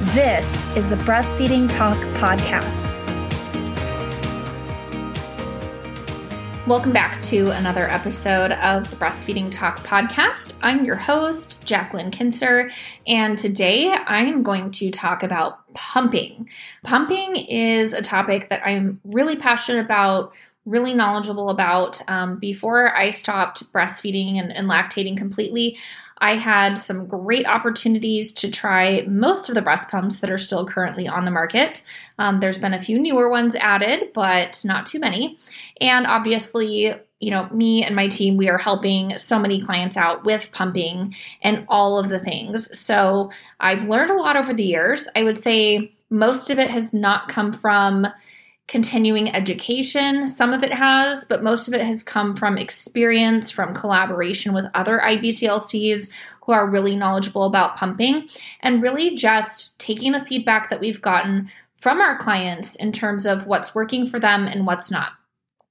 This is the Breastfeeding Talk Podcast. Welcome back to another episode of the Breastfeeding Talk Podcast. I'm your host, Jacqueline Kincer, and today I am going to talk about pumping. Pumping is a topic that I'm really passionate about really knowledgeable about. Um, before I stopped breastfeeding and, and, lactating completely, I had some great opportunities to try most of the breast pumps that are still currently on the market. Um, there's been a few newer ones added, but not too many. And obviously, you know, me and my team, we are helping so many clients out with pumping and all of the things. So I've learned a lot over the years. I would say most of it has not come from continuing education. Some of it has, but most of it has come from experience, from collaboration with other IBCLCs who are really knowledgeable about pumping, and really just taking the feedback that we've gotten from our clients in terms of what's working for them and what's not.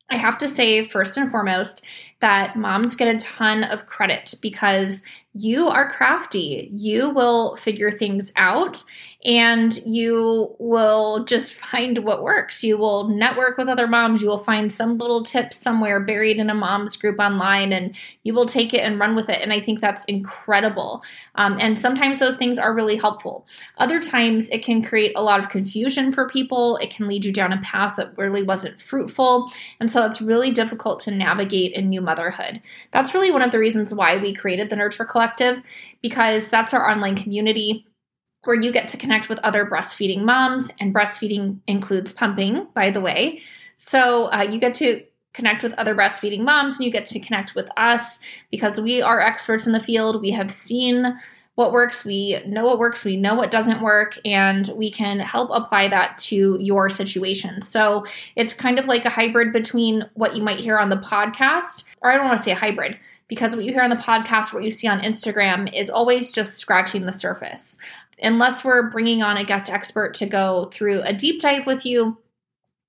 I have to say, first and foremost, that moms get a ton of credit because you are crafty. You will figure things out and you will just find what works. You will network with other moms. You will find some little tip somewhere buried in a mom's group online, and you will take it and run with it. And I think that's incredible. Um, and sometimes those things are really helpful. Other times it can create a lot of confusion for people. It can lead you down a path that really wasn't fruitful. And so it's really difficult to navigate in new motherhood. That's really one of the reasons why we created the Nurture Collective, because that's our online community where you get to connect with other breastfeeding moms, and breastfeeding includes pumping, by the way. So uh, you get to connect with other breastfeeding moms and you get to connect with us because we are experts in the field. We have seen what works, we know what works, we know what doesn't work, and we can help apply that to your situation. So it's kind of like a hybrid between what you might hear on the podcast, or I don't want to say a hybrid because what you hear on the podcast, what you see on Instagram is always just scratching the surface unless we're bringing on a guest expert to go through a deep dive with you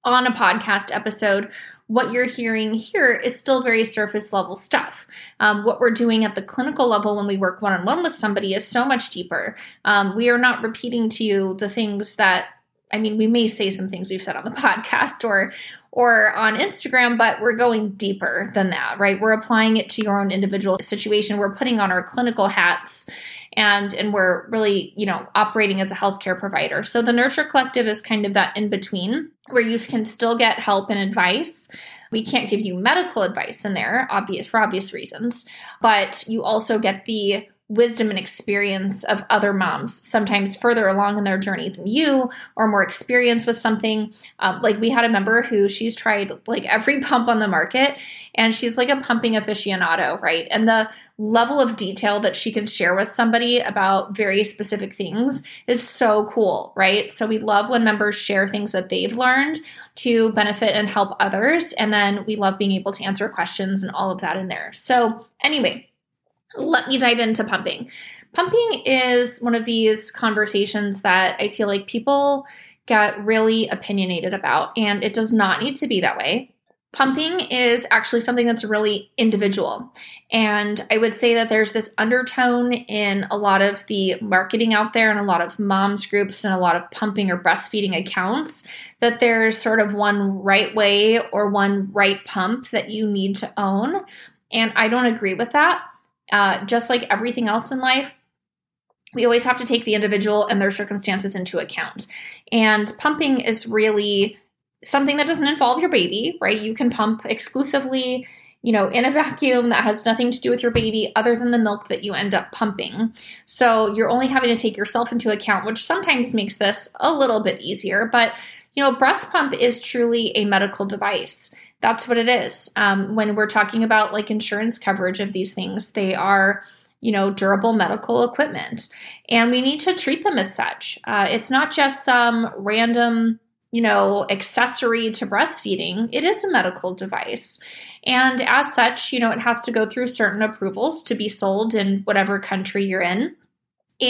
on a podcast episode, what you're hearing here is still very surface level stuff. Um, what we're doing at the clinical level when we work one on one with somebody is so much deeper. Um, we are not repeating to you the things that I mean, we may say some things we've said on the podcast or or on Instagram, but we're going deeper than that, right? We're applying it to your own individual situation. We're putting on our clinical hats and and we're really, you know, operating as a healthcare provider. So the Nurture Collective is kind of that in between where you can still get help and advice. We can't give you medical advice in there, obvious for obvious reasons, but you also get the wisdom and experience of other moms, sometimes further along in their journey than you or more experience with something. Um, like we had a member who she's tried like every pump on the market and she's like a pumping aficionado, right? And the level of detail that she can share with somebody about very specific things is so cool, right? So we love when members share things that they've learned to benefit and help others. And then we love being able to answer questions and all of that in there. So, anyway, let me dive into pumping. Pumping is one of these conversations that I feel like people get really opinionated about, and it does not need to be that way. Pumping is actually something that's really individual. And I would say that there's this undertone in a lot of the marketing out there and a lot of moms groups and a lot of pumping or breastfeeding accounts that there's sort of one right way or one right pump that you need to own. And I don't agree with that uh, just like everything else in life, we always have to take the individual and their circumstances into account. And pumping is really something that doesn't involve your baby, right? You can pump exclusively, you know, in a vacuum that has nothing to do with your baby other than the milk that you end up pumping. So you're only having to take yourself into account, which sometimes makes this a little bit easier. But, you know, breast pump is truly a medical device that's what it is. Um, when we're talking about like insurance coverage of these things, they are, you know, durable medical equipment. And we need to treat them as such. Uh, it's not just some random, you know, accessory to breastfeeding, it is a medical device. And as such, you know, it has to go through certain approvals to be sold in whatever country you're in.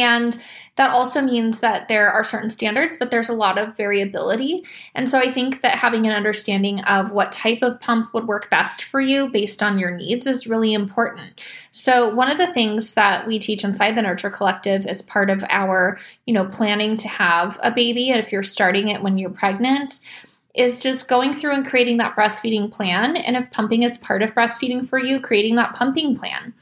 And that also means that there are certain standards, but there's a lot of variability. And so I think that having an understanding of what type of pump would work best for you based on your needs is really important. So one of the things that we teach inside the Nurture Collective as part of our, you know, planning to have a baby, if you're starting it when you're pregnant, is just going through and creating that breastfeeding plan. And if pumping is part of breastfeeding for you, creating that pumping plan.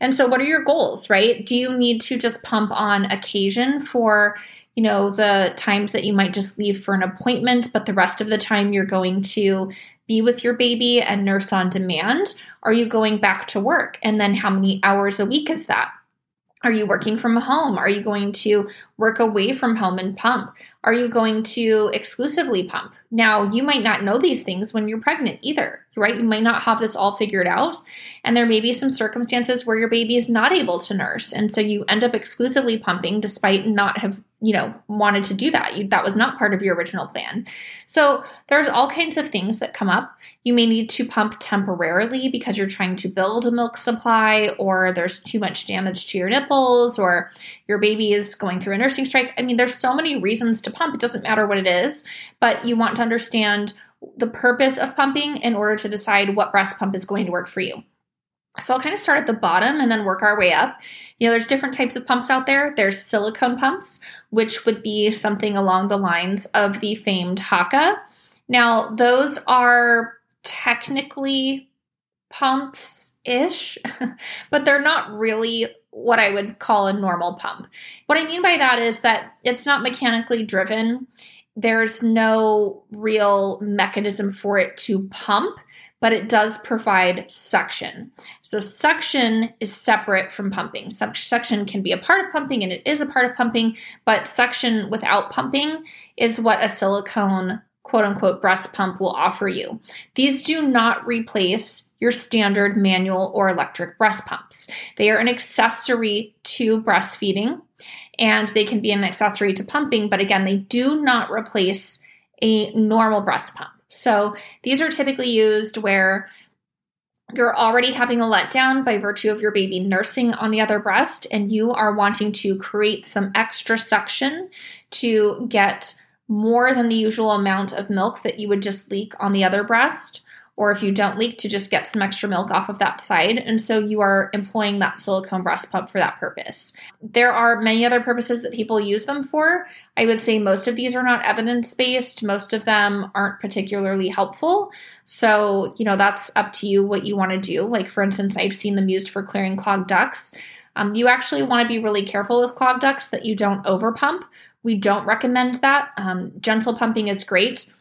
And so, what are your goals, right? Do you need to just pump on occasion for, you know, the times that you might just leave for an appointment, but the rest of the time you're going to be with your baby and nurse on demand? Are you going back to work? And then, how many hours a week is that? Are you working from home? Are you going to work away from home and pump? Are you going to exclusively pump? Now, you might not know these things when you're pregnant either, right? You might not have this all figured out. And there may be some circumstances where your baby is not able to nurse. And so you end up exclusively pumping despite not have you know wanted to do that you, that was not part of your original plan so there's all kinds of things that come up you may need to pump temporarily because you're trying to build a milk supply or there's too much damage to your nipples or your baby is going through a nursing strike i mean there's so many reasons to pump it doesn't matter what it is but you want to understand the purpose of pumping in order to decide what breast pump is going to work for you so I'll kind of start at the bottom and then work our way up. You know, there's different types of pumps out there. There's silicone pumps, which would be something along the lines of the famed Haakaa. Now, those are technically pumps ish, but they're not really what I would call a normal pump. What I mean by that is that it's not mechanically driven. There's no real mechanism for it to pump but it does provide suction. So, suction is separate from pumping. Suction can be a part of pumping and it is a part of pumping, but suction without pumping is what a silicone quote unquote breast pump will offer you. These do not replace your standard manual or electric breast pumps. They are an accessory to breastfeeding and they can be an accessory to pumping, but again, they do not replace a normal breast pump. So these are typically used where you're already having a letdown by virtue of your baby nursing on the other breast, and you are wanting to create some extra suction to get more than the usual amount of milk that you would just leak on the other breast or if you don't leak, to just get some extra milk off of that side. And so you are employing that silicone breast pump for that purpose. There are many other purposes that people use them for. I would say most of these are not evidence based, most of them aren't particularly helpful. So, you know, that's up to you what you want to do. Like, for instance, I've seen them used for clearing clogged ducts. Um, you actually want to be really careful with clogged ducts that you don't overpump. We don't recommend that. Um, gentle pumping is great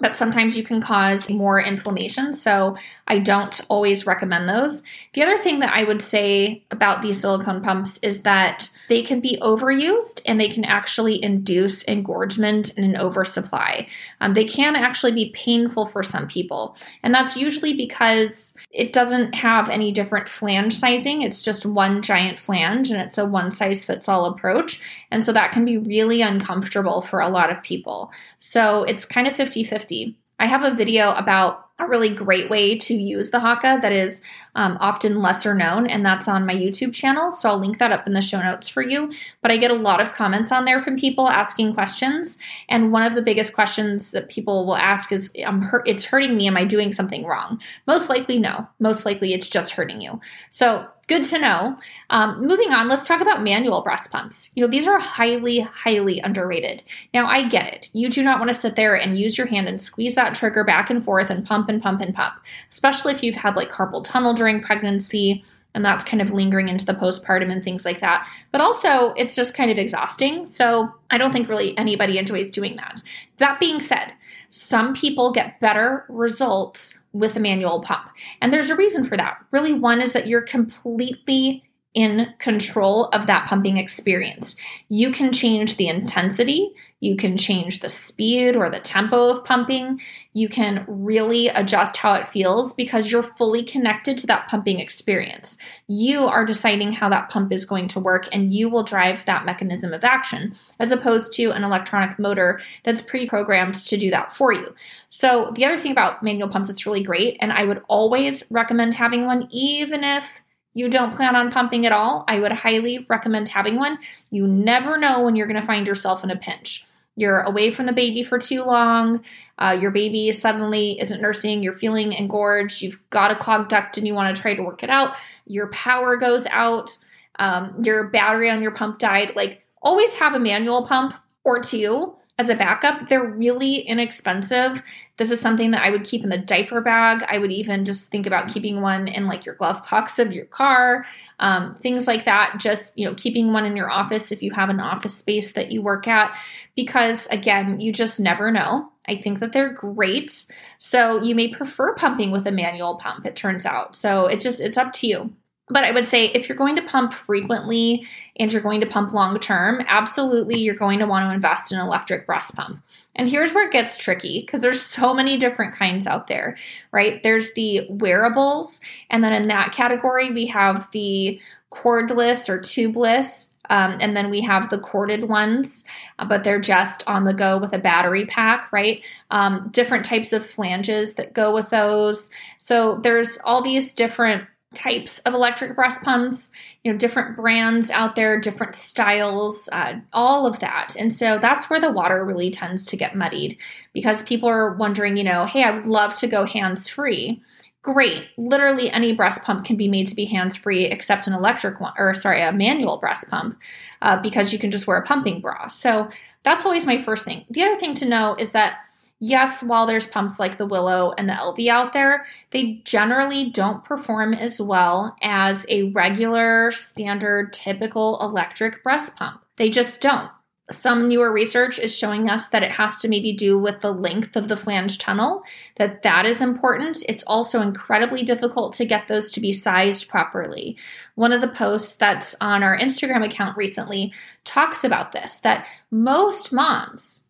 but sometimes you can cause more inflammation. So I don't always recommend those. The other thing that I would say about these silicone pumps is that they can be overused and they can actually induce engorgement and an oversupply. Um, they can actually be painful for some people. And that's usually because it doesn't have any different flange sizing. It's just one giant flange and it's a one size fits all approach. And so that can be really uncomfortable for a lot of people. So it's kind of 50 50. I have a video about a really great way to use the Haakaa that is um, often lesser known, and that's on my YouTube channel. So I'll link that up in the show notes for you. But I get a lot of comments on there from people asking questions, and one of the biggest questions that people will ask is, "I'm hurt. It's hurting me. Am I doing something wrong?" Most likely, no. Most likely, it's just hurting you. So good to know. Um, moving on, let's talk about manual breast pumps. You know, these are highly, highly underrated. Now, I get it. You do not want to sit there and use your hand and squeeze that trigger back and forth and pump and pump and pump, especially if you've had like carpal tunnel during pregnancy and that's kind of lingering into the postpartum and things like that. But also, it's just kind of exhausting. So, I don't think really anybody enjoys doing that. That being said, some people get better results with a manual pump. And there's a reason for that. Really, one is that you're completely in control of that pumping experience. You can change the intensity, you can change the speed or the tempo of pumping. You can really adjust how it feels because you're fully connected to that pumping experience. You are deciding how that pump is going to work and you will drive that mechanism of action as opposed to an electronic motor that's pre programmed to do that for you. So, the other thing about manual pumps that's really great, and I would always recommend having one, even if you don't plan on pumping at all, I would highly recommend having one. You never know when you're going to find yourself in a pinch. You're away from the baby for too long. Uh, your baby suddenly isn't nursing. You're feeling engorged. You've got a clogged duct and you want to try to work it out. Your power goes out. Um, your battery on your pump died. Like, always have a manual pump or two as a backup. They're really inexpensive. This is something that I would keep in the diaper bag. I would even just think about keeping one in like your glove box of your car, um, things like that. Just, you know, keeping one in your office if you have an office space that you work at, because again, you just never know. I think that they're great. So you may prefer pumping with a manual pump, it turns out. So it just, it's up to you. But I would say if you're going to pump frequently and you're going to pump long term, absolutely you're going to want to invest in an electric breast pump. And here's where it gets tricky because there's so many different kinds out there, right? There's the wearables, and then in that category, we have the cordless or tubeless. Um, and then we have the corded ones, uh, but they're just on the go with a battery pack, right? Um, different types of flanges that go with those. So there's all these different types of electric breast pumps, you know, different brands out there, different styles, uh, all of that. And so that's where the water really tends to get muddied because people are wondering, you know, hey, I would love to go hands free. Great. Literally any breast pump can be made to be hands free except an electric one, or sorry, a manual breast pump uh, because you can just wear a pumping bra. So that's always my first thing. The other thing to know is that yes, while there's pumps like the Willow and the Elvie out there, they generally don't perform as well as a regular, standard, typical electric breast pump. They just don't. Some newer research is showing us that it has to maybe do with the length of the flange tunnel, that that is important. It's also incredibly difficult to get those to be sized properly. One of the posts that's on our Instagram account recently talks about this that most moms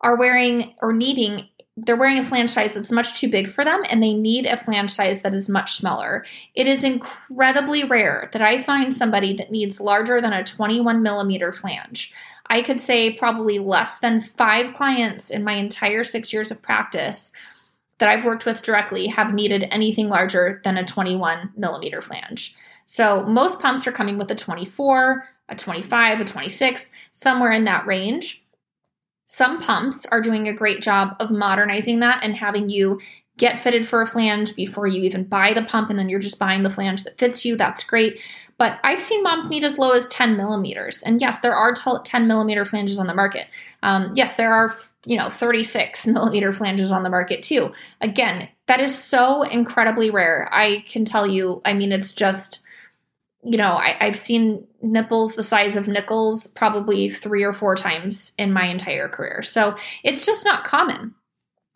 are wearing or needing they're wearing a flange size that's much too big for them and they need a flange size that is much smaller. It is incredibly rare that I find somebody that needs larger than a 21 millimeter flange. I could say probably less than five clients in my entire six years of practice that I've worked with directly have needed anything larger than a 21 millimeter flange. So most pumps are coming with a 24, a 25, a 26, somewhere in that range. Some pumps are doing a great job of modernizing that and having you get fitted for a flange before you even buy the pump, and then you're just buying the flange that fits you. That's great. But I've seen moms need as low as 10 millimeters. And yes, there are 10 millimeter flanges on the market. Um, yes, there are, you know, 36 millimeter flanges on the market too. Again, that is so incredibly rare. I can tell you, I mean, it's just you know, I, have seen nipples the size of nickels probably three or four times in my entire career. So it's just not common.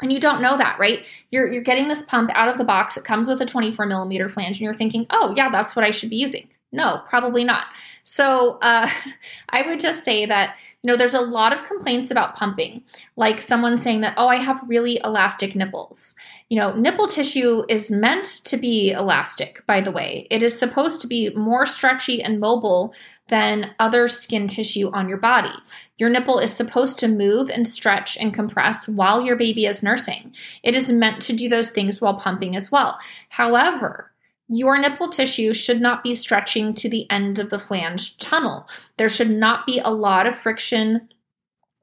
And you don't know that, right? You're you're getting this pump out of the box. It comes with a 24 millimeter flange, and you're thinking, oh yeah, that's what I should be using. No, probably not. So uh, I would just say that you know there's a lot of complaints about pumping, like someone saying that oh I have really elastic nipples, you know, nipple tissue is meant to be elastic, by the way. It is supposed to be more stretchy and mobile than other skin tissue on your body. Your nipple is supposed to move and stretch and compress while your baby is nursing. It is meant to do those things while pumping as well. However, your nipple tissue should not be stretching to the end of the flange tunnel. There should not be a lot of friction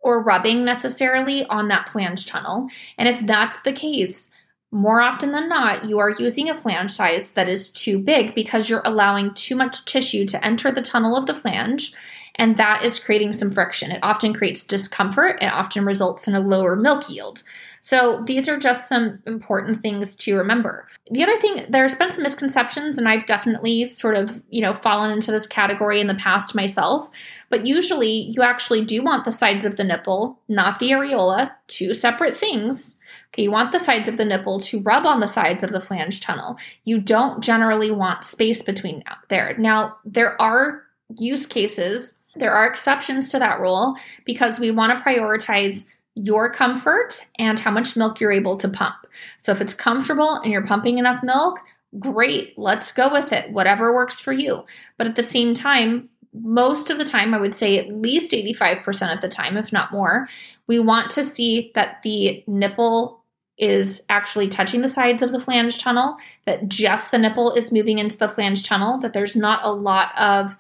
or rubbing necessarily on that flange tunnel. And if that's the case, more often than not, you are using a flange size that is too big because you're allowing too much tissue to enter the tunnel of the flange, and that is creating some friction. It often creates discomfort, it often results in a lower milk yield. So, these are just some important things to remember. The other thing, there's been some misconceptions, and I've definitely sort of, you know, fallen into this category in the past myself. But usually, you actually do want the sides of the nipple, not the areola, two separate things Okay, you want the sides of the nipple to rub on the sides of the flange tunnel. You don't generally want space between there. Now, there are use cases, there are exceptions to that rule because we want to prioritize your comfort and how much milk you're able to pump. So if it's comfortable and you're pumping enough milk, great, let's go with it, whatever works for you. But at the same time, most of the time, I would say at least 85% of the time, if not more, we want to see that the nipple is actually touching the sides of the flange tunnel, that just the nipple is moving into the flange tunnel, that there's not a lot of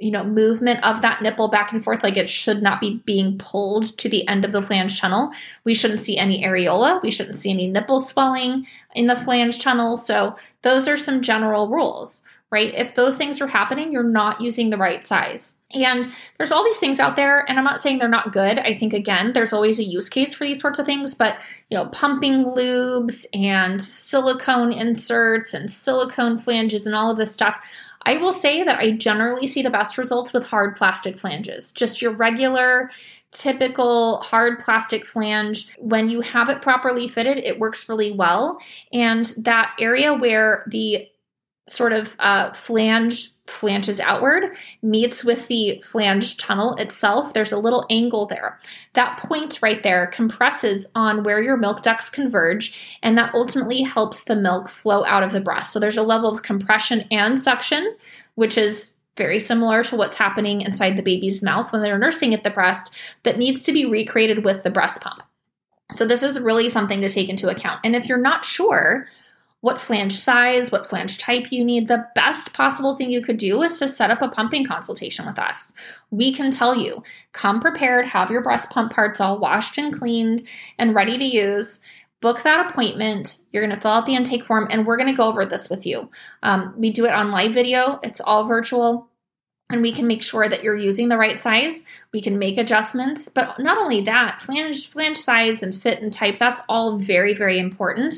you know movement of that nipple back and forth like it should not be being pulled to the end of the flange tunnel. We shouldn't see any areola. We shouldn't see any nipple swelling in the flange tunnel. So those are some general rules right? If those things are happening you're not using the right size. And there's all these things out there and i'm not saying they're not good. I think again there's always a use case for these sorts of things but you know pumping lubes and silicone inserts and silicone flanges and all of this stuff I will say that I generally see the best results with hard plastic flanges, just your regular typical hard plastic flange. When you have it properly fitted it works really well. And that area where the sort of uh, flange flanges outward meets with the flange tunnel itself, there's a little angle there. That point right there compresses on where your milk ducts converge, and that ultimately helps the milk flow out of the breast. So there's a level of compression and suction, which is very similar to what's happening inside the baby's mouth when they're nursing at the breast, that needs to be recreated with the breast pump. So, this is really something to take into account. And if you're not sure, what flange size, what flange type you need, the best possible thing you could do is to set up a pumping consultation with us. We can tell you, come prepared, have your breast pump parts all washed and cleaned and ready to use. Book that appointment. You're going to fill out the intake form, and we're going to go over this with you. Um, we do it on live video, it's all virtual and we can make sure that you're using the right size. We can make adjustments, but not only that, flange flange size and fit and type, that's all very very important.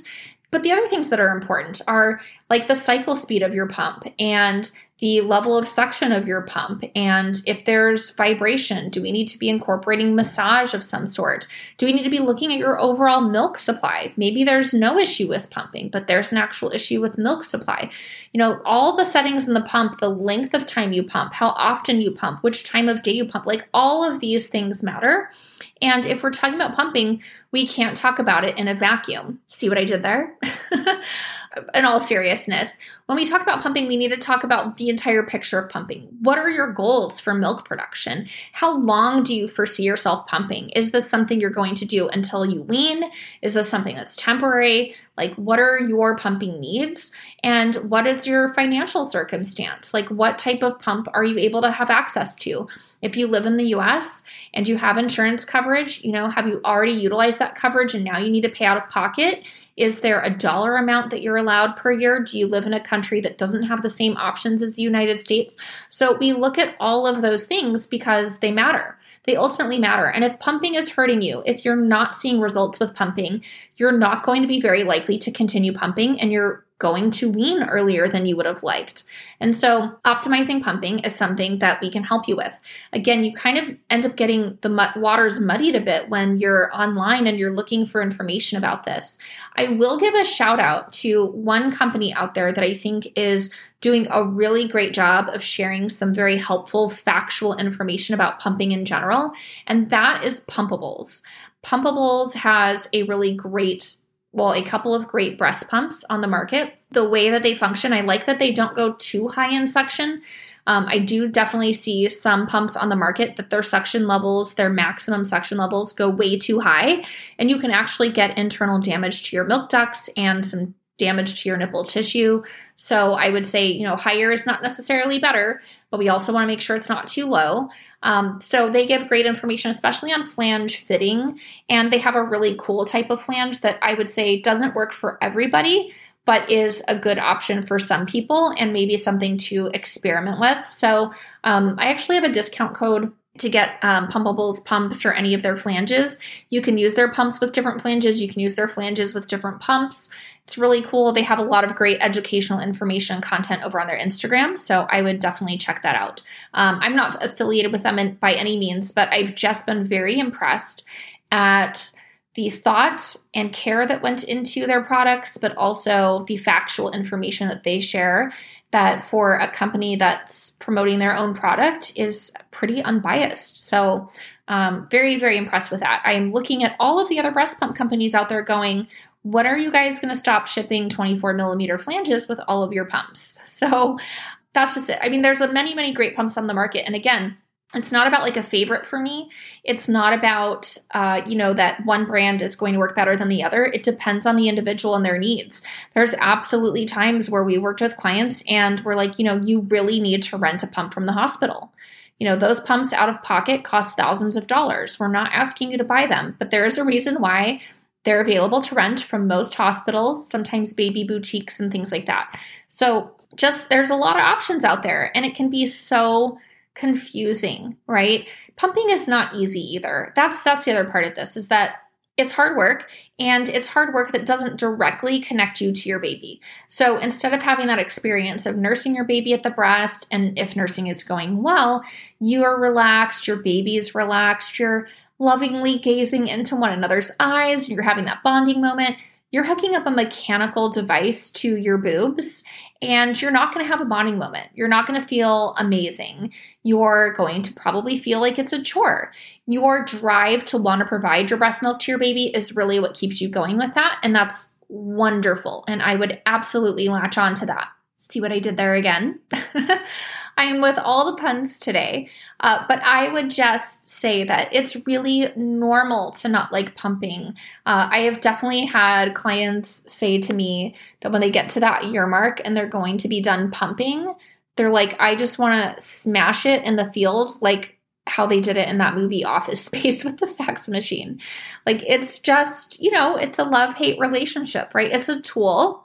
But the other things that are important are like the cycle speed of your pump and the level of suction of your pump. And if there's vibration, do we need to be incorporating massage of some sort? Do we need to be looking at your overall milk supply? Maybe there's no issue with pumping, but there's an actual issue with milk supply. You know, all the settings in the pump, the length of time you pump, how often you pump, which time of day you pump, like all of these things matter. And if we're talking about pumping, we can't talk about it in a vacuum. See what I did there? in all seriousness, when we talk about pumping, we need to talk about the entire picture of pumping. What are your goals for milk production? How long do you foresee yourself pumping? Is this something you're going to do until you wean? Is this something that's temporary? Like, what are your pumping needs? And what is your financial circumstance? Like, what type of pump are you able to have access to? If you live in the US and you have insurance coverage, you know, have you already utilized that coverage and now you need to pay out of pocket? Is there a dollar amount that you're allowed per year? Do you live in a country that doesn't have the same options as the United States? So we look at all of those things because they matter they ultimately matter. And if pumping is hurting you, if you're not seeing results with pumping, you're not going to be very likely to continue pumping and you're going to wean earlier than you would have liked. And so, optimizing pumping is something that we can help you with. Again, you kind of end up getting the waters muddied a bit when you're online and you're looking for information about this. I will give a shout out to one company out there that I think is doing a really great job of sharing some very helpful factual information about pumping in general, and that is Pumpables. Pumpables has a really great well, a couple of great breast pumps on the market. The way that they function, I like that they don't go too high in suction. Um, I do definitely see some pumps on the market that their suction levels, their maximum suction levels, go way too high, and you can actually get internal damage to your milk ducts and some damage to your nipple tissue. So I would say, you know, higher is not necessarily better, but we also want to make sure it's not too low. Um, so they give great information, especially on flange fitting, and they have a really cool type of flange that I would say doesn't work for everybody, but is a good option for some people and maybe something to experiment with. So um, I actually have a discount code to get um, pumpables pumps or any of their flanges. You can use their pumps with different flanges. You can use their flanges with different pumps. It's really cool. They have a lot of great educational information content over on their Instagram, so I would definitely check that out. Um, I'm not affiliated with them in, by any means, but I've just been very impressed at the thought and care that went into their products, but also the factual information that they share. That for a company that's promoting their own product is pretty unbiased. So, um, very, very impressed with that. I'm looking at all of the other breast pump companies out there going, when are you guys going to stop shipping 24 millimeter flanges with all of your pumps? So that's just it. I mean, there's a many, many great pumps on the market. And again, it's not about like a favorite for me. It's not about, uh, you know, that one brand is going to work better than the other. It depends on the individual and their needs. There's absolutely times where we worked with clients and we're like, you know, you really need to rent a pump from the hospital. You know, those pumps out of pocket cost thousands of dollars. We're not asking you to buy them, but there is a reason why they're available to rent from most hospitals, sometimes baby boutiques and things like that. So, just there's a lot of options out there, and it can be so confusing, right? Pumping is not easy either. That's that's the other part of this is that it's hard work and it's hard work that doesn't directly connect you to your baby. So instead of having that experience of nursing your baby at the breast and if nursing is going well, you are relaxed, your baby is relaxed, you're lovingly gazing into one another's eyes, you're having that bonding moment. You're hooking up a mechanical device to your boobs and you're not going to have a bonding moment. You're not going to feel amazing. You're going to probably feel like it's a chore. Your drive to want to provide your breast milk to your baby is really what keeps you going with that. And that's wonderful. And I would absolutely latch on to that. See what I did there again? I am with all the puns today. Uh, but I would just say that it's really normal to not like pumping. Uh, I have definitely had clients say to me that when they get to that year mark and they're going to be done pumping, they're like, I just want to smash it in the field, like how they did it in that movie Office Space with the fax machine. Like, it's just, you know, it's a love hate relationship, right? It's a tool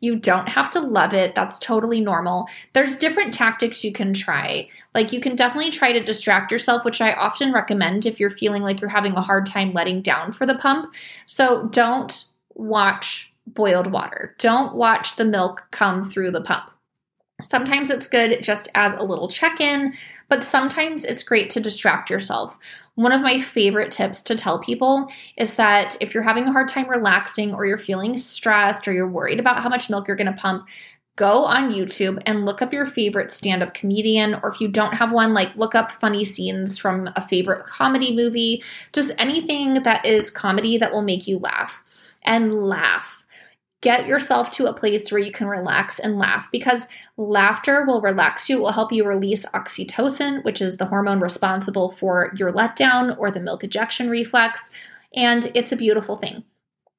you don't have to love it. That's totally normal. There's different tactics you can try. Like you can definitely try to distract yourself, which I often recommend if you're feeling like you're having a hard time letting down for the pump. So don't watch boiled water. Don't watch the milk come through the pump. Sometimes it's good just as a little check in, but sometimes it's great to distract yourself. One of my favorite tips to tell people is that if you're having a hard time relaxing or you're feeling stressed or you're worried about how much milk you're going to pump, go on YouTube and look up your favorite stand up comedian, or if you don't have one, like look up funny scenes from a favorite comedy movie, just anything that is comedy that will make you laugh and laugh get yourself to a place where you can relax and laugh because laughter will relax you, it will help you release oxytocin, which is the hormone responsible for your letdown or the milk ejection reflex. And it's a beautiful thing.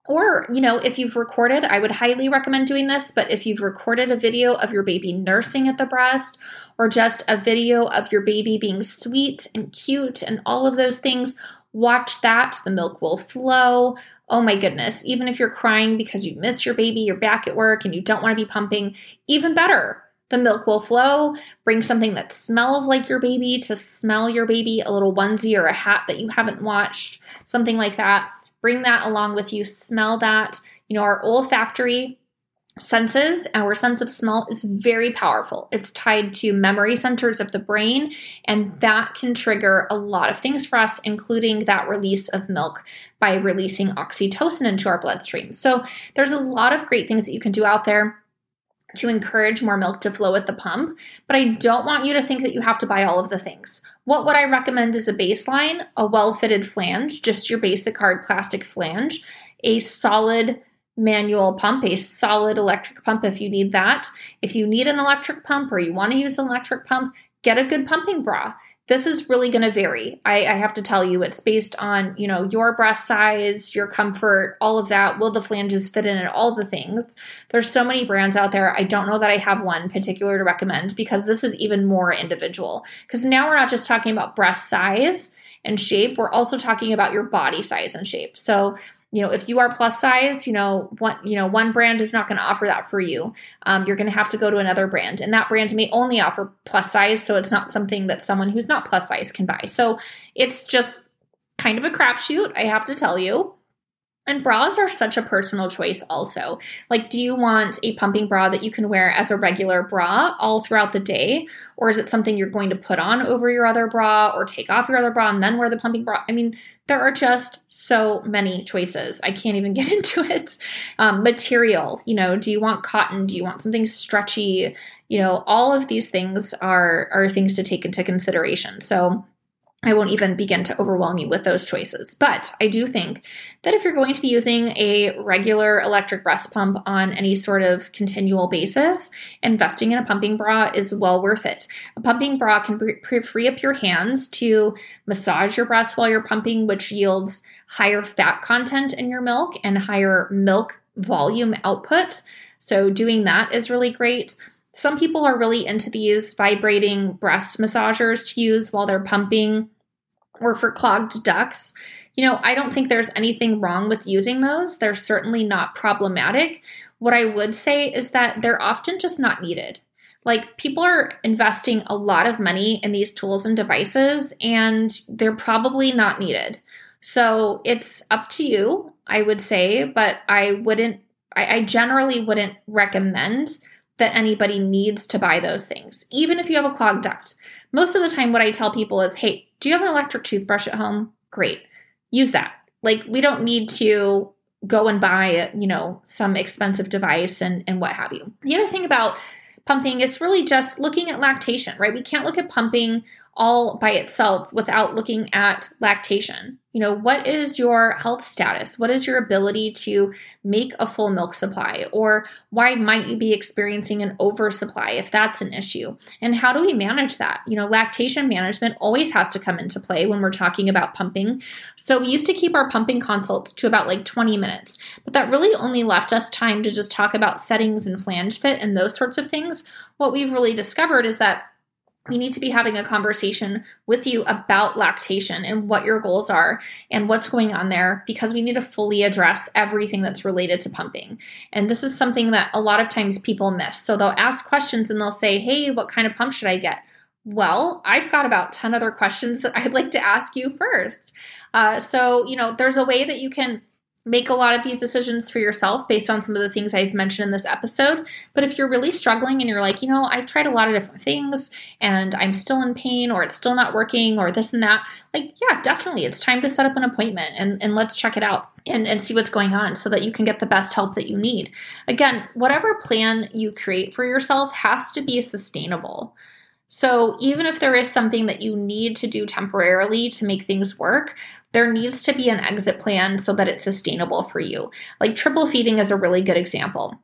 Or, you know, if you've recorded, I would highly recommend doing this, but if you've recorded a video of your baby nursing at the breast or just a video of your baby being sweet and cute and all of those things, watch that. The milk will flow oh my goodness, even if you're crying because you miss your baby, you're back at work and you don't want to be pumping, even better. The milk will flow. Bring something that smells like your baby to smell your baby, a little onesie or a hat that you haven't watched, something like that. Bring that along with you. Smell that. You know, our olfactory senses, our sense of smell is very powerful. It's tied to memory centers of the brain, and that can trigger a lot of things for us, including that release of milk by releasing oxytocin into our bloodstream. So, there's a lot of great things that you can do out there to encourage more milk to flow at the pump, but I don't want you to think that you have to buy all of the things. What would I recommend as a baseline? A well fitted flange, just your basic hard plastic flange, a solid manual pump, a solid electric pump if you need that. If you need an electric pump or you want to use an electric pump, get a good pumping bra. This is really going to vary. I, I, have to tell you, it's based on you know your breast size, your comfort, all of that. Will the flanges fit in, and all the things. There's so many brands out there. I don't know that I have one particular to recommend because this is even more individual. Because now we're not just talking about breast size and shape, we're also talking about your body size and shape. So you know if you are plus size you know one you know one brand is not going to offer that for you. Um, you're going to have to go to another brand and that brand may only offer plus size so it's not something that someone who's not plus size can buy. So it's just kind of a crapshoot i have to tell you And bras are such a personal choice, also. Like, do you want a pumping bra that you can wear as a regular bra all throughout the day? Or is it something you're going to put on over your other bra or take off your other bra and then wear the pumping bra? I mean, there are just so many choices. I can't even get into it. Um, material, you know, do you want cotton? Do you want something stretchy? You know, all of these things are are things to take into consideration. So I won't even begin to overwhelm you with those choices. But I do think that if you're going to be using a regular electric breast pump on any sort of continual basis, investing in a pumping bra is well worth it. A pumping bra can free up your hands to massage your breasts while you're pumping, which yields higher fat content in your milk and higher milk volume output. So, doing that is really great. Some people are really into these vibrating breast massagers to use while they're pumping or for clogged ducts. You know, I don't think there's anything wrong with using those. They're certainly not problematic. What I would say is that they're often just not needed. Like, people are investing a lot of money in these tools and devices, and they're probably not needed. So it's up to you, I would say, but I wouldn't, I, I generally wouldn't recommend that anybody needs to buy those things, even if you have a clogged duct. Most of the time, what I tell people is hey, do you have an electric toothbrush at home? Great, use that. Like, we don't need to go and buy, you know, some expensive device and, and what have you. The other thing about pumping is really just looking at lactation, right? We can't look at pumping all by itself without looking at lactation. You know, what is your health status? What is your ability to make a full milk supply? Or why might you be experiencing an oversupply if that's an issue? And how do we manage that? You know, lactation management always has to come into play when we're talking about pumping. So we used to keep our pumping consults to about like 20 minutes, but that really only left us time to just talk about settings and flange fit and those sorts of things. What we've really discovered is that we need to be having a conversation with you about lactation and what your goals are and what's going on there because we need to fully address everything that's related to pumping. And this is something that a lot of times people miss. So they'll ask questions and they'll say, Hey, what kind of pump should I get? Well, I've got about 10 other questions that I'd like to ask you first. Uh, so, you know, there's a way that you can make a lot of these decisions for yourself based on some of the things I've mentioned in this episode. But if you're really struggling and you're like, you know, I've tried a lot of different things and I'm still in pain or it's still not working or this and that, like, yeah, definitely it's time to set up an appointment and, and let's check it out and, and see what's going on so that you can get the best help that you need. Again, whatever plan you create for yourself has to be sustainable. So, even if there is something that you need to do temporarily to make things work, there needs to be an exit plan so that it's sustainable for you. Like triple feeding is a really good example.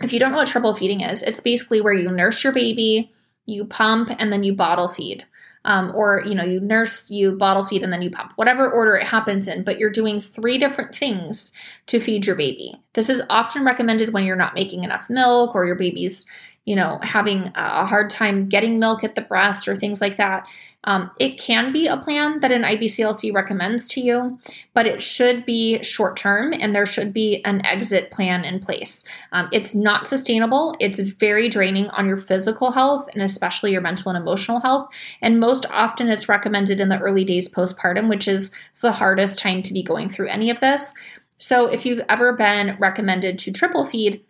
If you don't know what triple feeding is, it's basically where you nurse your baby, you pump, and then you bottle feed. Um, or you know you nurse you bottle feed and then you pump whatever order it happens in but you're doing three different things to feed your baby this is often recommended when you're not making enough milk or your baby's you know having a hard time getting milk at the breast or things like that um, it can be a plan that an IBCLC recommends to you, but it should be short term and there should be an exit plan in place. Um, it's not sustainable, it's very draining on your physical health and especially your mental and emotional health. And most often it's recommended in the early days postpartum, which is the hardest time to be going through any of this. So if you've ever been recommended to triple feed,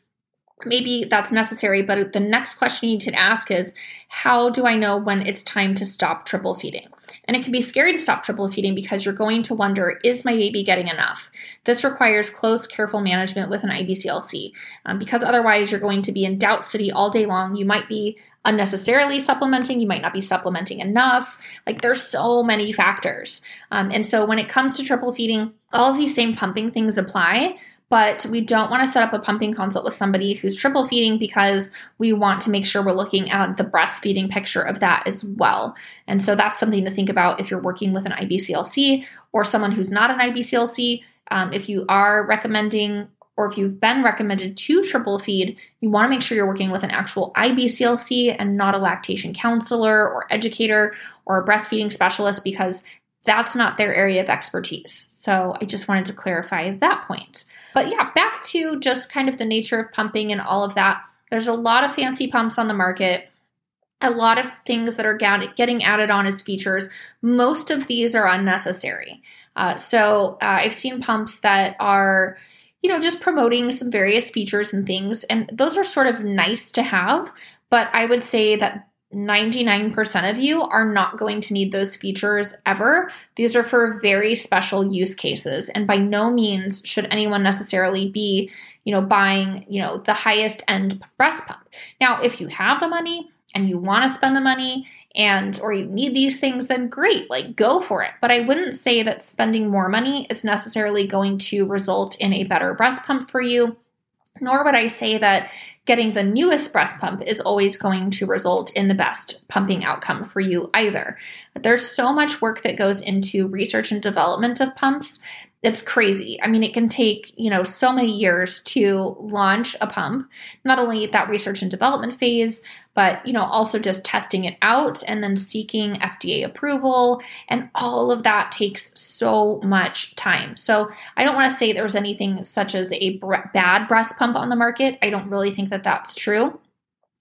maybe that's necessary, but the next question you need to ask is how do I know when it's time to stop triple feeding? And it can be scary to stop triple feeding because you're going to wonder, is my baby getting enough? This requires close, careful management with an IBCLC um, because otherwise you're going to be in doubt city all day long. You might be unnecessarily supplementing, you might not be supplementing enough. Like there's so many factors. Um, and so when it comes to triple feeding, all of these same pumping things apply, but we don't want to set up a pumping consult with somebody who's triple feeding because we want to make sure we're looking at the breastfeeding picture of that as well. And so that's something to think about if you're working with an IBCLC or someone who's not an IBCLC. Um, if you are recommending or if you've been recommended to triple feed, you want to make sure you're working with an actual IBCLC and not a lactation counselor or educator or a breastfeeding specialist because that's not their area of expertise. So I just wanted to clarify that point. But yeah, back to just kind of the nature of pumping and all of that. There's a lot of fancy pumps on the market, a lot of things that are getting added on as features. Most of these are unnecessary. Uh, so uh, I've seen pumps that are, you know, just promoting some various features and things, and those are sort of nice to have. But I would say that 99% of you are not going to need those features ever. These are for very special use cases. And by no means should anyone necessarily be, you know, buying, you know, the highest end breast pump. Now, if you have the money and you want to spend the money and or you need these things then great like go for it but i wouldn't say that spending more money is necessarily going to result in a better breast pump for you nor would i say that getting the newest breast pump is always going to result in the best pumping outcome for you either. There's so much work that goes into research and development of pumps it's crazy. I mean, it can take, you know, so many years to launch a pump, not only that research and development phase, but, you know, also just testing it out and then seeking FDA approval. And all of that takes so much time. So I don't want to say there's anything such as a bad breast pump on the market. I don't really think that that's true.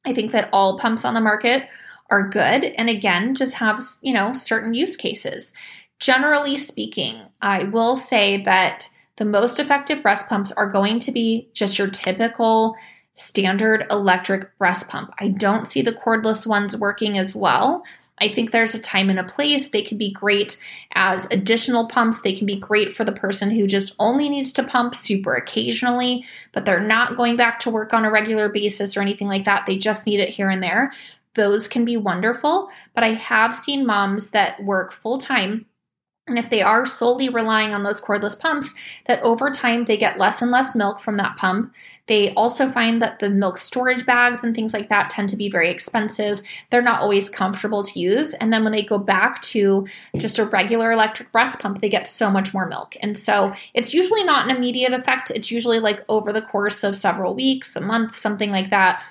I think that all pumps on the market are good. And again, just have, you know, certain use cases. Generally speaking, I will say that the most effective breast pumps are going to be just your typical standard electric breast pump. I don't see the cordless ones working as well. I think there's a time and a place. They can be great as additional pumps. They can be great for the person who just only needs to pump super occasionally, but they're not going back to work on a regular basis or anything like that. They just need it here and there. Those can be wonderful, but I have seen moms that work full time and if they are solely relying on those cordless pumps, that over time they get less and less milk from that pump. They also find that the milk storage bags and things like that tend to be very expensive. They're not always comfortable to use. And then when they go back to just a regular electric breast pump, they get so much more milk. And so it's usually not an immediate effect. It's usually like over the course of several weeks, a month, something like that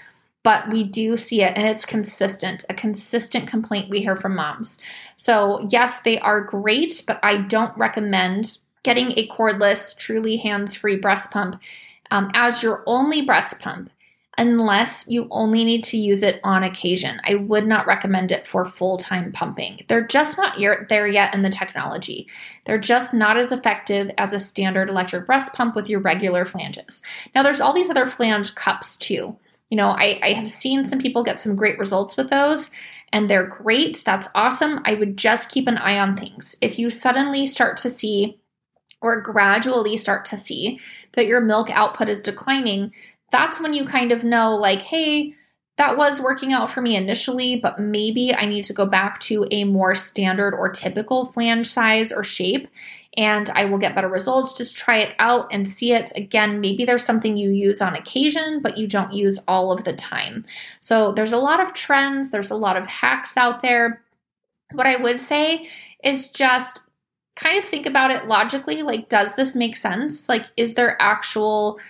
but we do see it and it's consistent, a consistent complaint we hear from moms. So, yes, they are great, but I don't recommend getting a cordless, truly hands free breast pump um, as your only breast pump unless you only need to use it on occasion. I would not recommend it for full time pumping. They're just not there yet in the technology. They're just not as effective as a standard electric breast pump with your regular flanges. Now, there's all these other flange cups too. You know, I, I have seen some people get some great results with those and they're great. That's awesome. I would just keep an eye on things. If you suddenly start to see or gradually start to see that your milk output is declining, that's when you kind of know, like, hey, that was working out for me initially, but maybe I need to go back to a more standard or typical flange size or shape and I will get better results. Just try it out and see it. Again, maybe there's something you use on occasion, but you don't use all of the time. So there's a lot of trends, there's a lot of hacks out there. What I would say is just kind of think about it logically like, does this make sense? Like, is there actual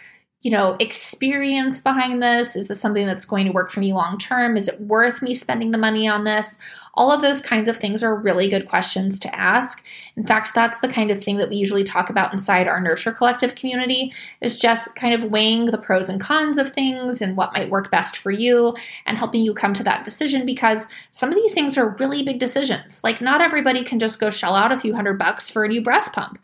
you know, experience behind this? Is this something that's going to work for me long term? Is it worth me spending the money on this? All of those kinds of things are really good questions to ask. In fact, that's the kind of thing that we usually talk about inside our Nurture Collective community is just kind of weighing the pros and cons of things and what might work best for you and helping you come to that decision because some of these things are really big decisions. Like not everybody can just go shell out a few hundred bucks for a new breast pump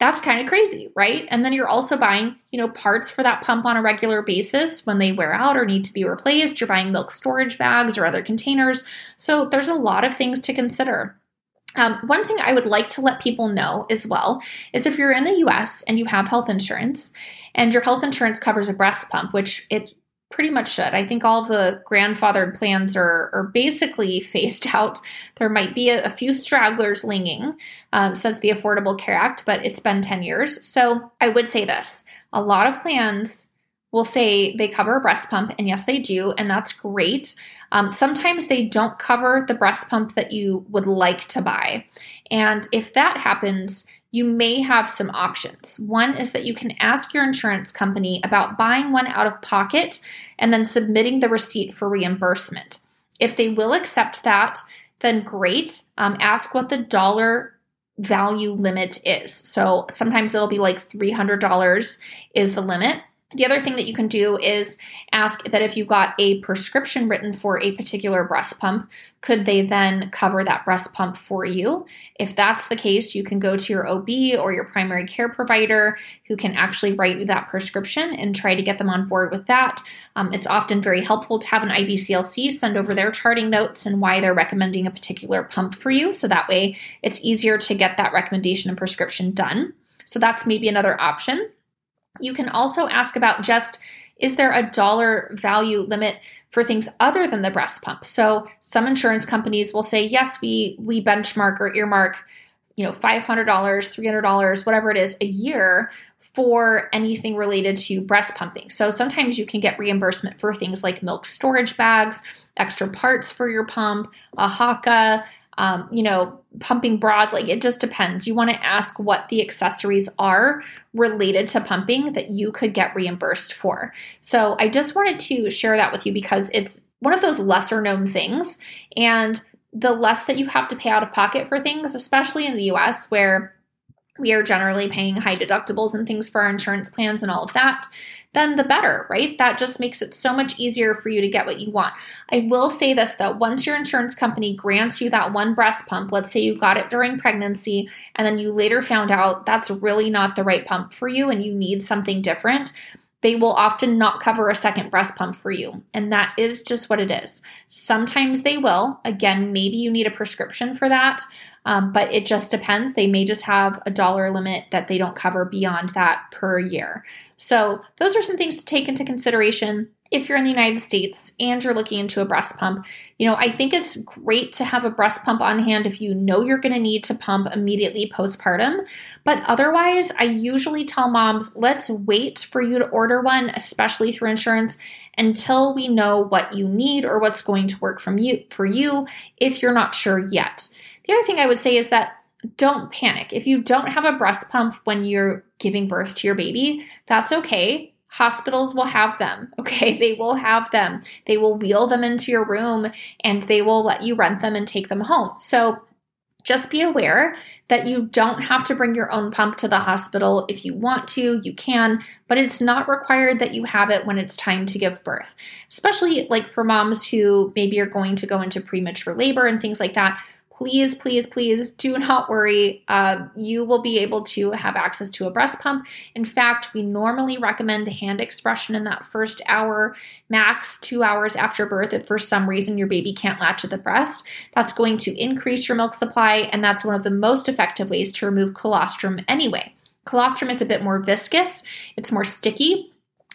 that's kind of crazy, right? And then you're also buying, you know, parts for that pump on a regular basis when they wear out or need to be replaced. You're buying milk storage bags or other containers. So there's a lot of things to consider. Um, one thing I would like to let people know as well is if you're in the US and you have health insurance and your health insurance covers a breast pump, which it pretty much should. I think all of the grandfathered plans are, are basically phased out. There might be a, a few stragglers lingering um, since the Affordable Care Act, but it's been 10 years. So I would say this a lot of plans will say they cover a breast pump, and yes, they do, and that's great. Um, sometimes they don't cover the breast pump that you would like to buy. And if that happens, you may have some options. One is that you can ask your insurance company about buying one out of pocket and then submitting the receipt for reimbursement. If they will accept that, then great. Um, ask what the dollar value limit is. So sometimes it'll be like $300 is the limit. The other thing that you can do is ask that if you got a prescription written for a particular breast pump, could they then cover that breast pump for you? If that's the case, you can go to your OB or your primary care provider who can actually write you that prescription and try to get them on board with that. Um, it's often very helpful to have an IBCLC send over their charting notes and why they're recommending a particular pump for you. So that way it's easier to get that recommendation and prescription done. So that's maybe another option. You can also ask about just is there a dollar value limit for things other than the breast pump? So some insurance companies will say, yes, we we benchmark or earmark, you know, $500, $300, whatever it is a year for anything related to breast pumping. So sometimes you can get reimbursement for things like milk storage bags, extra parts for your pump, a Haakaa, um, you know, pumping bras. Like it just depends. You want to ask what the accessories are related to pumping that you could get reimbursed for. So I just wanted to share that with you because it's one of those lesser known things. And the less that you have to pay out of pocket for things, especially in the US where we are generally paying high deductibles and things for our insurance plans and all of that, then the better, right? That just makes it so much easier for you to get what you want. I will say this though once your insurance company grants you that one breast pump, let's say you got it during pregnancy, and then you later found out that's really not the right pump for you and you need something different, they will often not cover a second breast pump for you. And that is just what it is. Sometimes they will. Again, maybe you need a prescription for that. Um, but it just depends. They may just have a dollar limit that they don't cover beyond that per year. So, those are some things to take into consideration if you're in the United States and you're looking into a breast pump. You know, I think it's great to have a breast pump on hand if you know you're going to need to pump immediately postpartum. But otherwise, I usually tell moms, let's wait for you to order one, especially through insurance, until we know what you need or what's going to work from you for you if you're not sure yet. The other thing I would say is that don't panic. If you don't have a breast pump when you're giving birth to your baby, that's okay. Hospitals will have them, okay? They will have them. They will wheel them into your room and they will let you rent them and take them home. So just be aware that you don't have to bring your own pump to the hospital. If you want to, you can, but it's not required that you have it when it's time to give birth. Especially like for moms who maybe are going to go into premature labor and things like that please, please, please do not worry. Uh, you will be able to have access to a breast pump. In fact, we normally recommend hand expression in that first hour, max two hours after birth. If for some reason your baby can't latch at the breast, that's going to increase your milk supply, and that's one of the most effective ways to remove colostrum anyway. Colostrum is a bit more viscous, it's more sticky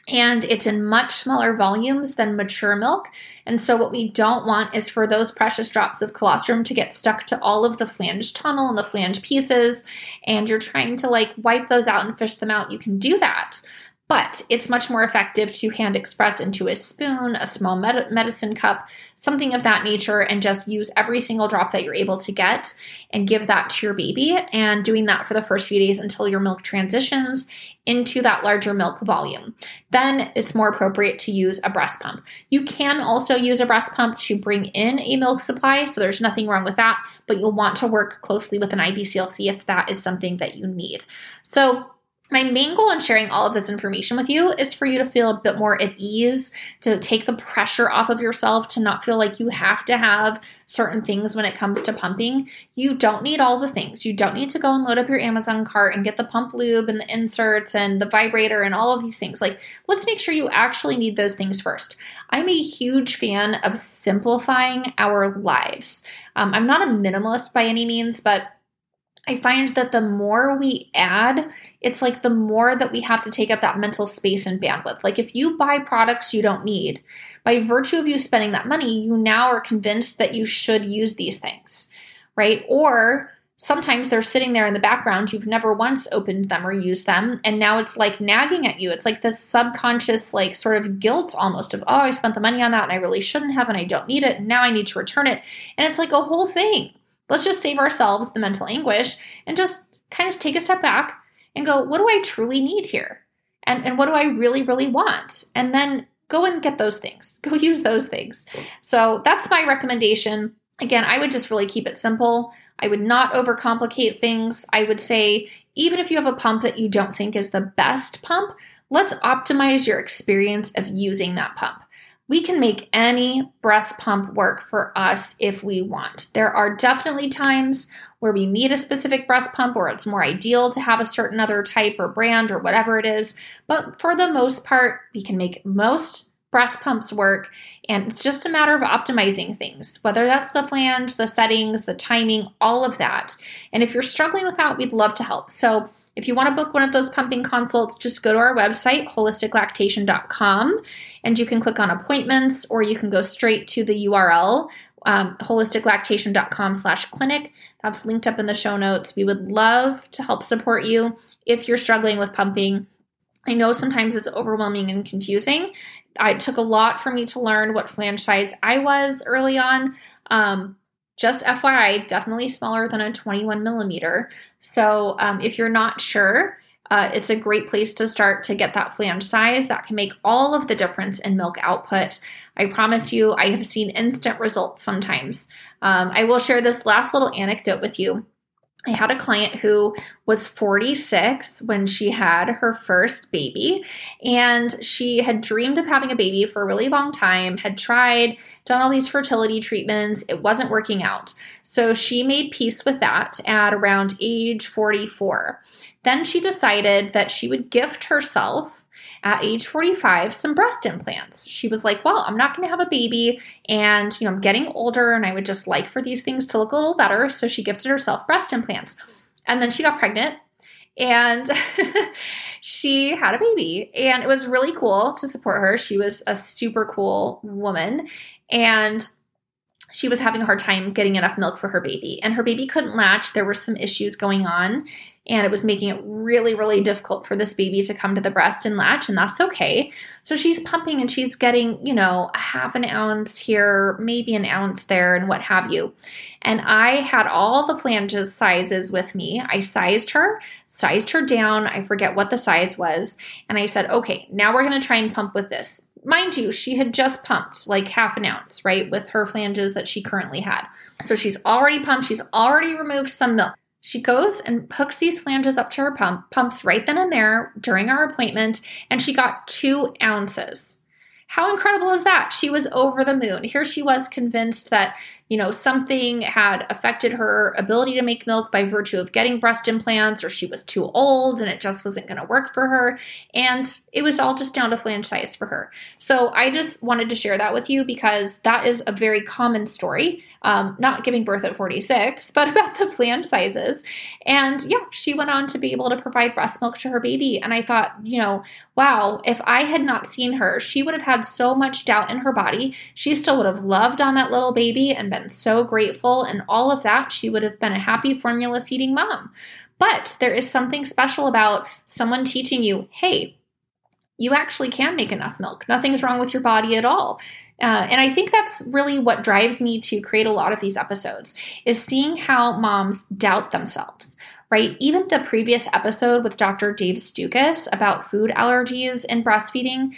and it's in much smaller volumes than mature milk. And so, what we don't want is for those precious drops of colostrum to get stuck to all of the flange tunnel and the flange pieces, and you're trying to like wipe those out and fish them out. You can do that. But it's much more effective to hand express into a spoon, a small med- medicine cup, something of that nature, and just use every single drop that you're able to get and give that to your baby. And doing that for the first few days until your milk transitions into that larger milk volume. Then it's more appropriate to use a breast pump. You can also use a breast pump to bring in a milk supply, so there's nothing wrong with that, but you'll want to work closely with an IBCLC if that is something that you need. So, my main goal in sharing all of this information with you is for you to feel a bit more at ease, to take the pressure off of yourself, to not feel like you have to have certain things when it comes to pumping. You don't need all the things. You don't need to go and load up your Amazon cart and get the pump lube and the inserts and the vibrator and all of these things. Like, let's make sure you actually need those things first. I'm a huge fan of simplifying our lives. Um, I'm not a minimalist by any means, but I find that the more we add, it's like the more that we have to take up that mental space and bandwidth. Like if you buy products you don't need, by virtue of you spending that money, you now are convinced that you should use these things, right? Or sometimes they're sitting there in the background, you've never once opened them or used them, and now it's like nagging at you. It's like this subconscious, like sort of guilt almost of, oh, I spent the money on that and I really shouldn't have, and I don't need it, and now I need to return it. And it's like a whole thing Let's just save ourselves the mental anguish and just kind of take a step back and go, what do I truly need here? And, and what do I really, really want? And then go and get those things. Go use those things. So that's my recommendation. Again, I would just really keep it simple. I would not overcomplicate things. I would say, even if you have a pump that you don't think is the best pump, let's optimize your experience of using that pump. We can make any breast pump work for us if we want. There are definitely times where we need a specific breast pump or it's more ideal to have a certain other type or brand or whatever it is. But for the most part, we can make most breast pumps work. And it's just a matter of optimizing things, whether that's the flange, the settings, the timing, all of that. And if you're struggling with that, we'd love to help. So if you want to book one of those pumping consults, just go to our website, holisticlactation.com, and you can click on appointments or you can go straight to the URL, um, holisticlactation.com slash clinic. That's linked up in the show notes. We would love to help support you if you're struggling with pumping. I know sometimes it's overwhelming and confusing. It took a lot for me to learn what flange size I was early on. Um, just FYI, definitely smaller than a 21 millimeter. So um, if you're not sure, uh, it's a great place to start to get that flange size. That can make all of the difference in milk output. I promise you, I have seen instant results sometimes. Um, I will share this last little anecdote with you. I had a client who was 46 when she had her first baby, and she had dreamed of having a baby for a really long time, had tried, done all these fertility treatments. It wasn't working out. So she made peace with that at around age 44. Then she decided that she would gift herself at age 45 some breast implants. She was like, Well, I'm not going to have a baby, and you know, I'm getting older, and I would just like for these things to look a little better. So she gifted herself breast implants. And then she got pregnant and she had a baby and it was really cool to support her she was a super cool woman and she was having a hard time getting enough milk for her baby and her baby couldn't latch there were some issues going on and it was making it really, really difficult for this baby to come to the breast and latch, and that's okay. So she's pumping and she's getting, you know, a half an ounce here, maybe an ounce there, and what have you. And I had all the flanges sizes with me. I sized her, sized her down. I forget what the size was. And I said, okay, now we're going to try and pump with this. Mind you, she had just pumped like half an ounce, right, with her flanges that she currently had. So she's already pumped, she's already removed some milk. She goes and hooks these flanges up to her pump, pumps right then and there during our appointment, and she got two ounces. How incredible is that? She was over the moon. Here she was convinced that you know, something had affected her ability to make milk by virtue of getting breast implants, or she was too old and it just wasn't going to work for her. And it was all just down to flange size for her. So I just wanted to share that with you because that is a very common story. Um, not giving birth at 46, but about the flange sizes. And yeah, she went on to be able to provide breast milk to her baby. And I thought, you know, wow, if I had not seen her, she would have had so much doubt in her body. She still would have loved on that little baby and been so grateful and all of that, she would have been a happy formula feeding mom. But there is something special about someone teaching you, hey, you actually can make enough milk. Nothing's wrong with your body at all. Uh, and I think that's really what drives me to create a lot of these episodes is seeing how moms doubt themselves, right? Even the previous episode with Dr. Dave Stukus about food allergies and breastfeeding,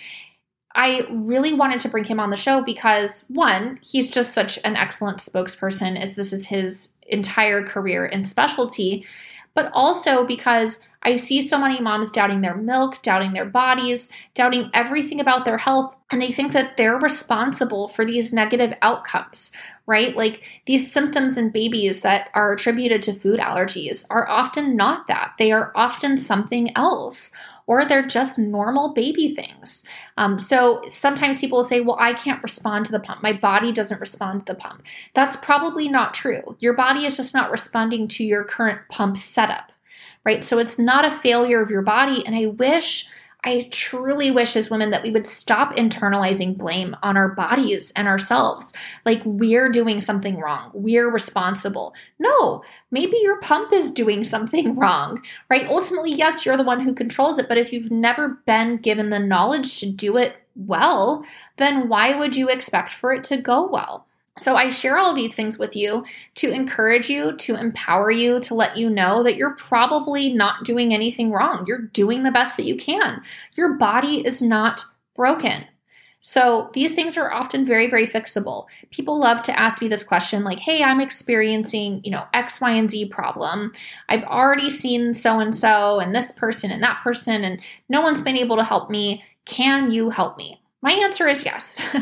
I really wanted to bring him on the show because one, he's just such an excellent spokesperson as this is his entire career and specialty, but also because I see so many moms doubting their milk, doubting their bodies, doubting everything about their health, and they think that they're responsible for these negative outcomes, right? Like these symptoms in babies that are attributed to food allergies are often not that. They are often something else or they're just normal baby things. Um, so sometimes people will say, Well, I can't respond to the pump. My body doesn't respond to the pump. That's probably not true. Your body is just not responding to your current pump setup, right? So it's not a failure of your body. And I wish I truly wish as women that we would stop internalizing blame on our bodies and ourselves. Like we're doing something wrong. We're responsible. No, maybe your pump is doing something wrong, right? Ultimately, yes, you're the one who controls it. But if you've never been given the knowledge to do it well, then why would you expect for it to go well? So I share all these things with you to encourage you, to empower you, to let you know that you're probably not doing anything wrong. You're doing the best that you can. Your body is not broken. So these things are often very, very fixable. People love to ask me this question like, hey, I'm experiencing, you know, X, Y, and Z problem. I've already seen so and so and this person and that person, and no one's been able to help me. Can you help me? My answer is yes.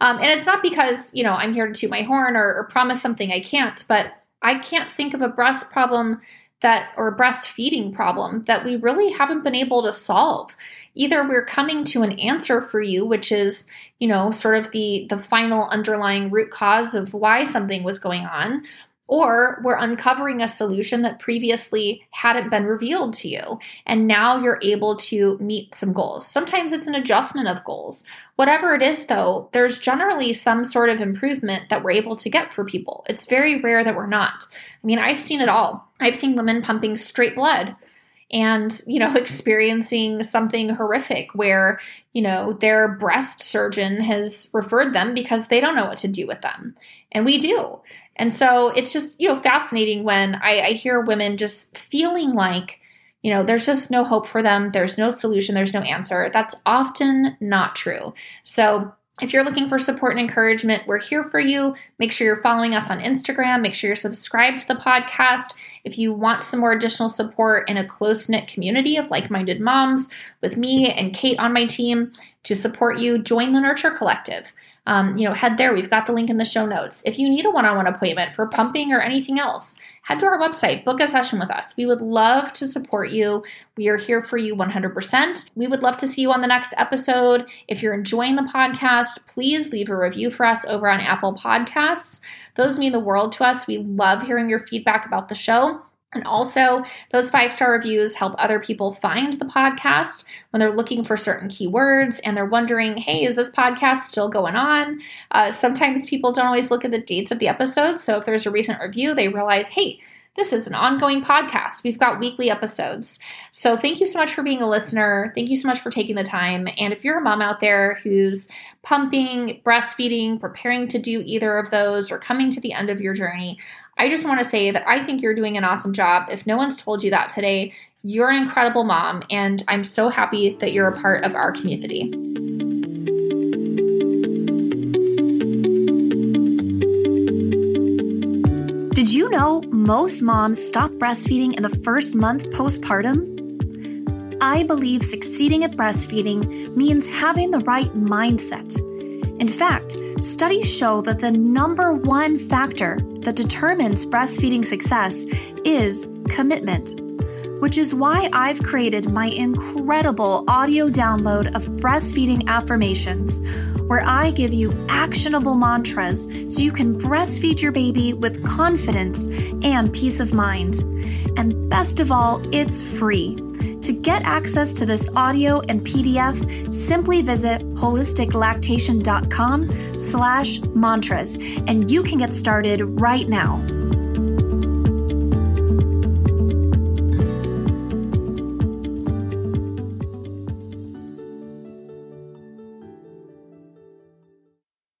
um, and it's not because, you know, I'm here to toot my horn or, or promise something I can't, but I can't think of a breast problem that or breastfeeding problem that we really haven't been able to solve either we're coming to an answer for you which is you know sort of the the final underlying root cause of why something was going on or we're uncovering a solution that previously hadn't been revealed to you. And now you're able to meet some goals. Sometimes it's an adjustment of goals. Whatever it is, though, there's generally some sort of improvement that we're able to get for people. It's very rare that we're not. I mean, I've seen it all. I've seen women pumping straight blood and you know experiencing something horrific where you know their breast surgeon has referred them because they don't know what to do with them and we do and so it's just, you know, fascinating when I, I hear women just feeling like, you know, there's just no hope for them. There's no solution. There's no answer. That's often not true. So if you're looking for support and encouragement, we're here for you. Make sure you're following us on Instagram. Make sure you're subscribed to the podcast. If you want some more additional support in a close knit community of like minded moms with me and Kate on my team to support you, join the Nurture Collective um, you know, head there. We've got the link in the show notes. If you need a one on one appointment for pumping or anything else, head to our website, book a session with us. We would love to support you. We are here for you 100%. We would love to see you on the next episode. If you're enjoying the podcast, please leave a review for us over on Apple Podcasts. Those mean the world to us. We love hearing your feedback about the show. And also, those five star reviews help other people find the podcast when they're looking for certain keywords and they're wondering, hey, is this podcast still going on? Uh, sometimes people don't always look at the dates of the episodes. So if there's a recent review, they realize, hey, this is an ongoing podcast. We've got weekly episodes. So thank you so much for being a listener. Thank you so much for taking the time. And if you're a mom out there who's pumping, breastfeeding, preparing to do either of those, or coming to the end of your journey, I just want to say that I think you're doing an awesome job. If no one's told you that today, you're an incredible mom, and I'm so happy that you're a part of our community. Did you know most moms stop breastfeeding in the first month postpartum? I believe succeeding at breastfeeding means having the right mindset. In fact, studies show that the number one factor that determines breastfeeding success is commitment, which is why I've created my incredible audio download of breastfeeding affirmations, where I give you actionable mantras so you can breastfeed your baby with confidence and peace of mind. And best of all, it's free. To get access to this audio and PDF, simply visit holisticlactation.com slash mantras, and you can get started right now.